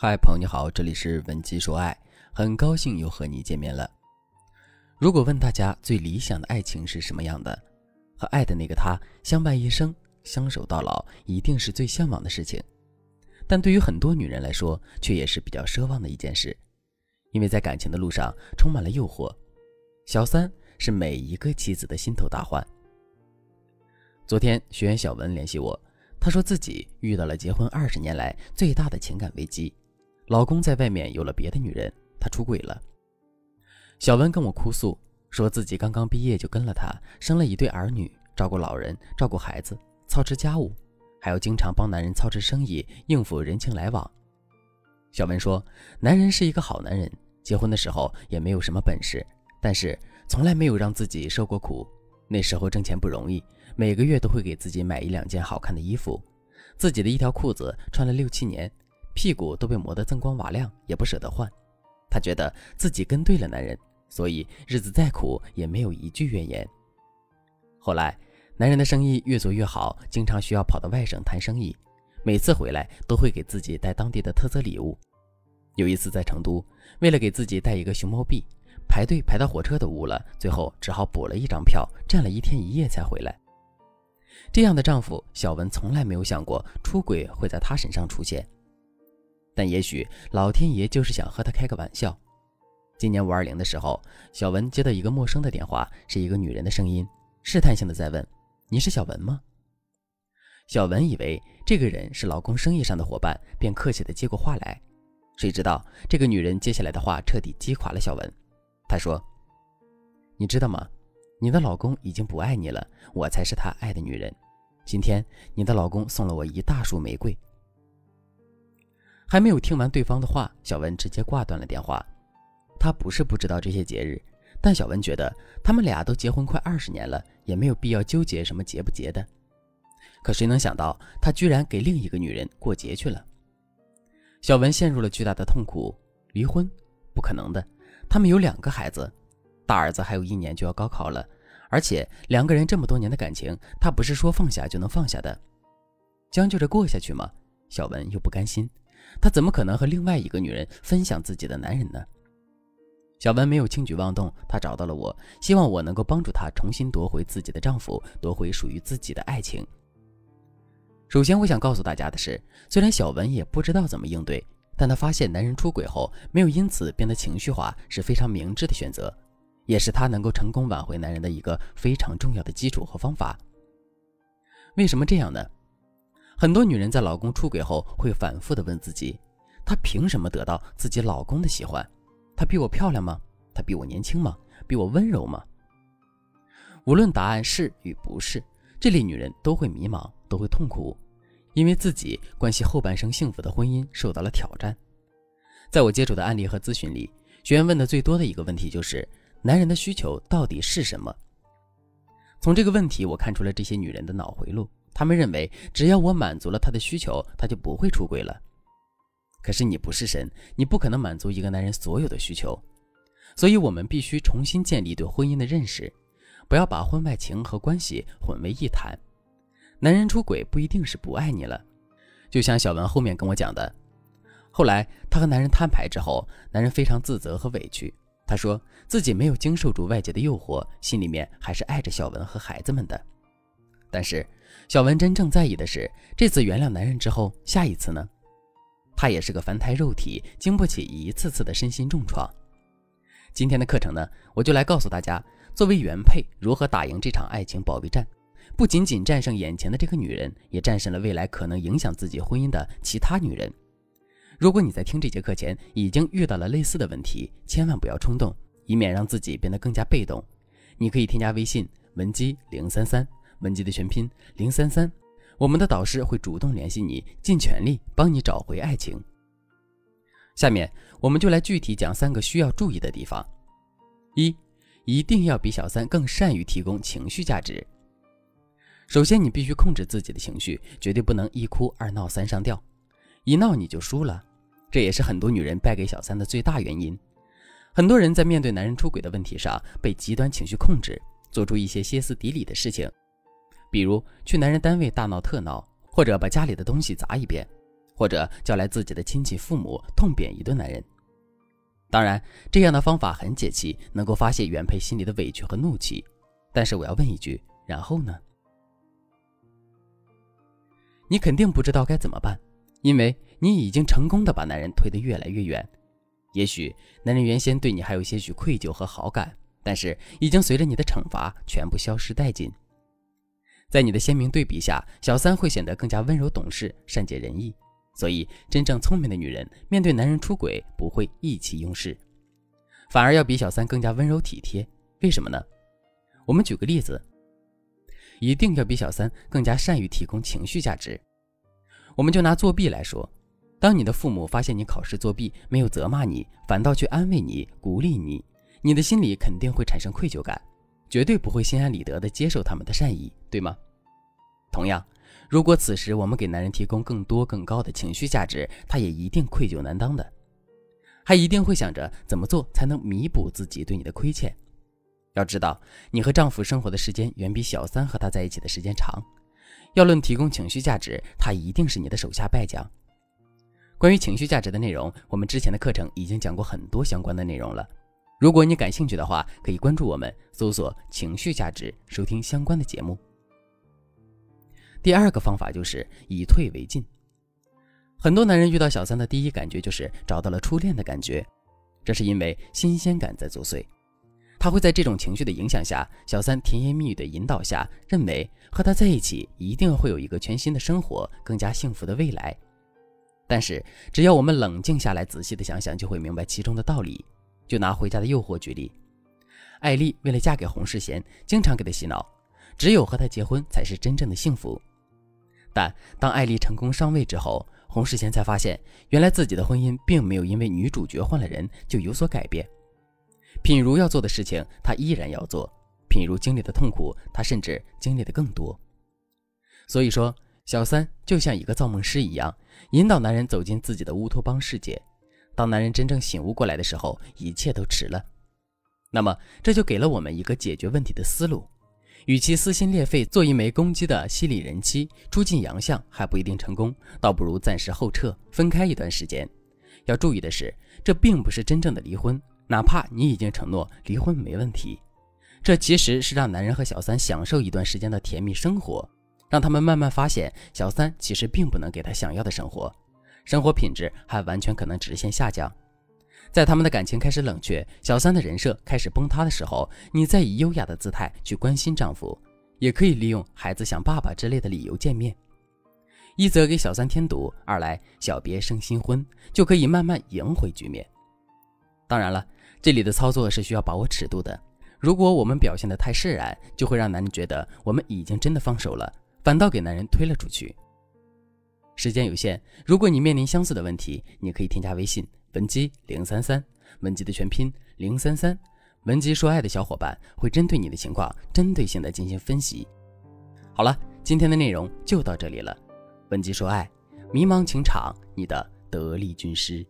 嗨，朋友你好，这里是文姬说爱，很高兴又和你见面了。如果问大家最理想的爱情是什么样的，和爱的那个他相伴一生，相守到老，一定是最向往的事情。但对于很多女人来说，却也是比较奢望的一件事，因为在感情的路上充满了诱惑，小三是每一个妻子的心头大患。昨天学员小文联系我，她说自己遇到了结婚二十年来最大的情感危机。老公在外面有了别的女人，他出轨了。小文跟我哭诉，说自己刚刚毕业就跟了他，生了一对儿女，照顾老人，照顾孩子，操持家务，还要经常帮男人操持生意，应付人情来往。小文说，男人是一个好男人，结婚的时候也没有什么本事，但是从来没有让自己受过苦。那时候挣钱不容易，每个月都会给自己买一两件好看的衣服，自己的一条裤子穿了六七年。屁股都被磨得锃光瓦亮，也不舍得换。她觉得自己跟对了男人，所以日子再苦也没有一句怨言。后来，男人的生意越做越好，经常需要跑到外省谈生意，每次回来都会给自己带当地的特色礼物。有一次在成都，为了给自己带一个熊猫币，排队排到火车都误了，最后只好补了一张票，站了一天一夜才回来。这样的丈夫，小文从来没有想过出轨会在她身上出现。但也许老天爷就是想和他开个玩笑。今年五二零的时候，小文接到一个陌生的电话，是一个女人的声音，试探性的在问：“你是小文吗？”小文以为这个人是老公生意上的伙伴，便客气的接过话来。谁知道这个女人接下来的话彻底击垮了小文。她说：“你知道吗？你的老公已经不爱你了，我才是他爱的女人。今天你的老公送了我一大束玫瑰。”还没有听完对方的话，小文直接挂断了电话。他不是不知道这些节日，但小文觉得他们俩都结婚快二十年了，也没有必要纠结什么节不节的。可谁能想到，他居然给另一个女人过节去了。小文陷入了巨大的痛苦。离婚？不可能的。他们有两个孩子，大儿子还有一年就要高考了，而且两个人这么多年的感情，他不是说放下就能放下的。将就着过下去吗？小文又不甘心。她怎么可能和另外一个女人分享自己的男人呢？小文没有轻举妄动，她找到了我，希望我能够帮助她重新夺回自己的丈夫，夺回属于自己的爱情。首先，我想告诉大家的是，虽然小文也不知道怎么应对，但她发现男人出轨后没有因此变得情绪化，是非常明智的选择，也是她能够成功挽回男人的一个非常重要的基础和方法。为什么这样呢？很多女人在老公出轨后，会反复的问自己：她凭什么得到自己老公的喜欢？她比我漂亮吗？她比我年轻吗？比我温柔吗？无论答案是与不是，这类女人都会迷茫，都会痛苦，因为自己关系后半生幸福的婚姻受到了挑战。在我接触的案例和咨询里，学员问的最多的一个问题就是：男人的需求到底是什么？从这个问题，我看出了这些女人的脑回路。他们认为，只要我满足了他的需求，他就不会出轨了。可是你不是神，你不可能满足一个男人所有的需求，所以我们必须重新建立对婚姻的认识，不要把婚外情和关系混为一谈。男人出轨不一定是不爱你了，就像小文后面跟我讲的，后来她和男人摊牌之后，男人非常自责和委屈，他说自己没有经受住外界的诱惑，心里面还是爱着小文和孩子们的。但是，小文真正在意的是，这次原谅男人之后，下一次呢？她也是个凡胎肉体，经不起一次次的身心重创。今天的课程呢，我就来告诉大家，作为原配如何打赢这场爱情保卫战，不仅仅战胜眼前的这个女人，也战胜了未来可能影响自己婚姻的其他女人。如果你在听这节课前已经遇到了类似的问题，千万不要冲动，以免让自己变得更加被动。你可以添加微信文姬零三三。文姬的全拼零三三，我们的导师会主动联系你，尽全力帮你找回爱情。下面我们就来具体讲三个需要注意的地方：一，一定要比小三更善于提供情绪价值。首先，你必须控制自己的情绪，绝对不能一哭二闹三上吊，一闹你就输了。这也是很多女人败给小三的最大原因。很多人在面对男人出轨的问题上，被极端情绪控制，做出一些歇斯底里的事情。比如去男人单位大闹特闹，或者把家里的东西砸一遍，或者叫来自己的亲戚父母痛扁一顿男人。当然，这样的方法很解气，能够发泄原配心里的委屈和怒气。但是我要问一句，然后呢？你肯定不知道该怎么办，因为你已经成功的把男人推得越来越远。也许男人原先对你还有些许愧疚和好感，但是已经随着你的惩罚全部消失殆尽。在你的鲜明对比下，小三会显得更加温柔懂事、善解人意。所以，真正聪明的女人面对男人出轨不会意气用事，反而要比小三更加温柔体贴。为什么呢？我们举个例子，一定要比小三更加善于提供情绪价值。我们就拿作弊来说，当你的父母发现你考试作弊，没有责骂你，反倒去安慰你、鼓励你，你的心里肯定会产生愧疚感，绝对不会心安理得地接受他们的善意，对吗？同样。如果此时我们给男人提供更多更高的情绪价值，他也一定愧疚难当的，还一定会想着怎么做才能弥补自己对你的亏欠。要知道，你和丈夫生活的时间远比小三和他在一起的时间长。要论提供情绪价值，他一定是你的手下败将。关于情绪价值的内容，我们之前的课程已经讲过很多相关的内容了。如果你感兴趣的话，可以关注我们，搜索“情绪价值”，收听相关的节目。第二个方法就是以退为进。很多男人遇到小三的第一感觉就是找到了初恋的感觉，这是因为新鲜感在作祟。他会在这种情绪的影响下，小三甜言蜜语的引导下，认为和他在一起一定会有一个全新的生活，更加幸福的未来。但是，只要我们冷静下来，仔细的想想，就会明白其中的道理。就拿《回家的诱惑》举例，艾丽为了嫁给洪世贤，经常给他洗脑，只有和他结婚才是真正的幸福。但当艾丽成功上位之后，洪世贤才发现，原来自己的婚姻并没有因为女主角换了人就有所改变。品如要做的事情，他依然要做；品如经历的痛苦，他甚至经历的更多。所以说，小三就像一个造梦师一样，引导男人走进自己的乌托邦世界。当男人真正醒悟过来的时候，一切都迟了。那么，这就给了我们一个解决问题的思路。与其撕心裂肺做一枚攻击的犀利人妻，出尽洋相还不一定成功，倒不如暂时后撤，分开一段时间。要注意的是，这并不是真正的离婚，哪怕你已经承诺离婚没问题，这其实是让男人和小三享受一段时间的甜蜜生活，让他们慢慢发现小三其实并不能给他想要的生活，生活品质还完全可能直线下降。在他们的感情开始冷却，小三的人设开始崩塌的时候，你再以优雅的姿态去关心丈夫，也可以利用孩子想爸爸之类的理由见面，一则给小三添堵，二来小别胜新婚，就可以慢慢赢回局面。当然了，这里的操作是需要把握尺度的。如果我们表现得太释然，就会让男人觉得我们已经真的放手了，反倒给男人推了出去。时间有限，如果你面临相似的问题，你可以添加微信。文姬零三三，文姬的全拼零三三，文姬说爱的小伙伴会针对你的情况，针对性的进行分析。好了，今天的内容就到这里了。文姬说爱，迷茫情场，你的得力军师。